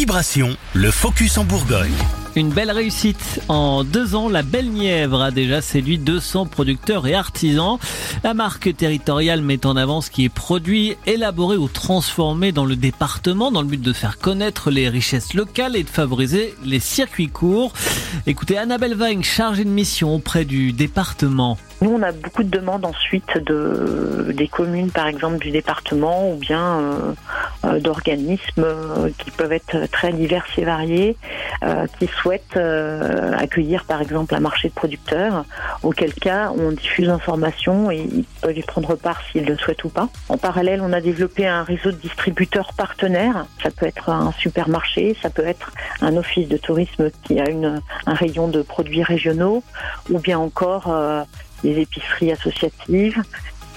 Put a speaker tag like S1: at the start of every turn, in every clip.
S1: Vibration, le focus en Bourgogne.
S2: Une belle réussite. En deux ans, la Belle Nièvre a déjà séduit 200 producteurs et artisans. La marque territoriale met en avant ce qui est produit, élaboré ou transformé dans le département dans le but de faire connaître les richesses locales et de favoriser les circuits courts. Écoutez, Annabelle Vagne, chargée de mission auprès du département.
S3: Nous, on a beaucoup de demandes ensuite de, des communes, par exemple, du département ou bien euh, d'organismes euh, qui peuvent être très divers et variés, qui souhaitent accueillir, par exemple, un marché de producteurs, auquel cas on diffuse l'information et ils peuvent y prendre part s'ils le souhaitent ou pas. En parallèle, on a développé un réseau de distributeurs partenaires. Ça peut être un supermarché, ça peut être un office de tourisme qui a une, un rayon de produits régionaux, ou bien encore des épiceries associatives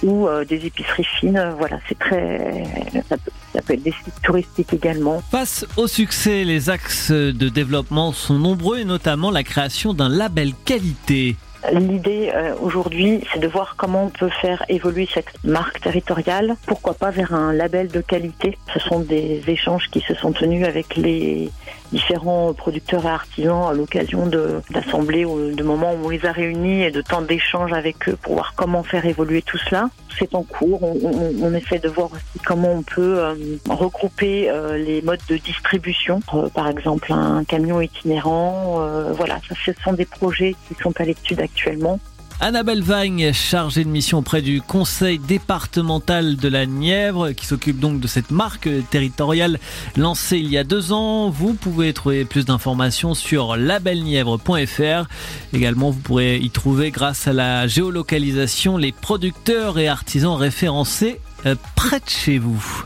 S3: ou euh, des épiceries fines. Voilà, c'est très. Ça peut, ça peut, être des sites touristiques également.
S2: Face au succès, les axes de développement sont nombreux et notamment la création d'un label qualité.
S3: L'idée euh, aujourd'hui, c'est de voir comment on peut faire évoluer cette marque territoriale. Pourquoi pas vers un label de qualité. Ce sont des échanges qui se sont tenus avec les différents producteurs et artisans à l'occasion d'assemblées ou de moments où on les a réunis et de temps d'échanges avec eux pour voir comment faire évoluer tout cela. C'est en cours. On, on, essaie de voir aussi comment on peut euh, regrouper euh, les modes de distribution. Euh, par exemple, un camion itinérant. Voilà, ça, ce sont des projets qui sont à l'étude actuellement.
S2: Annabelle Vagne, chargée de mission auprès du conseil départemental de la Nièvre, qui s'occupe donc de cette marque territoriale lancée il y a deux ans. Vous pouvez trouver plus d'informations sur labelnièvre.fr. Également, vous pourrez y trouver, grâce à la géolocalisation, les producteurs et artisans référencés près de chez vous.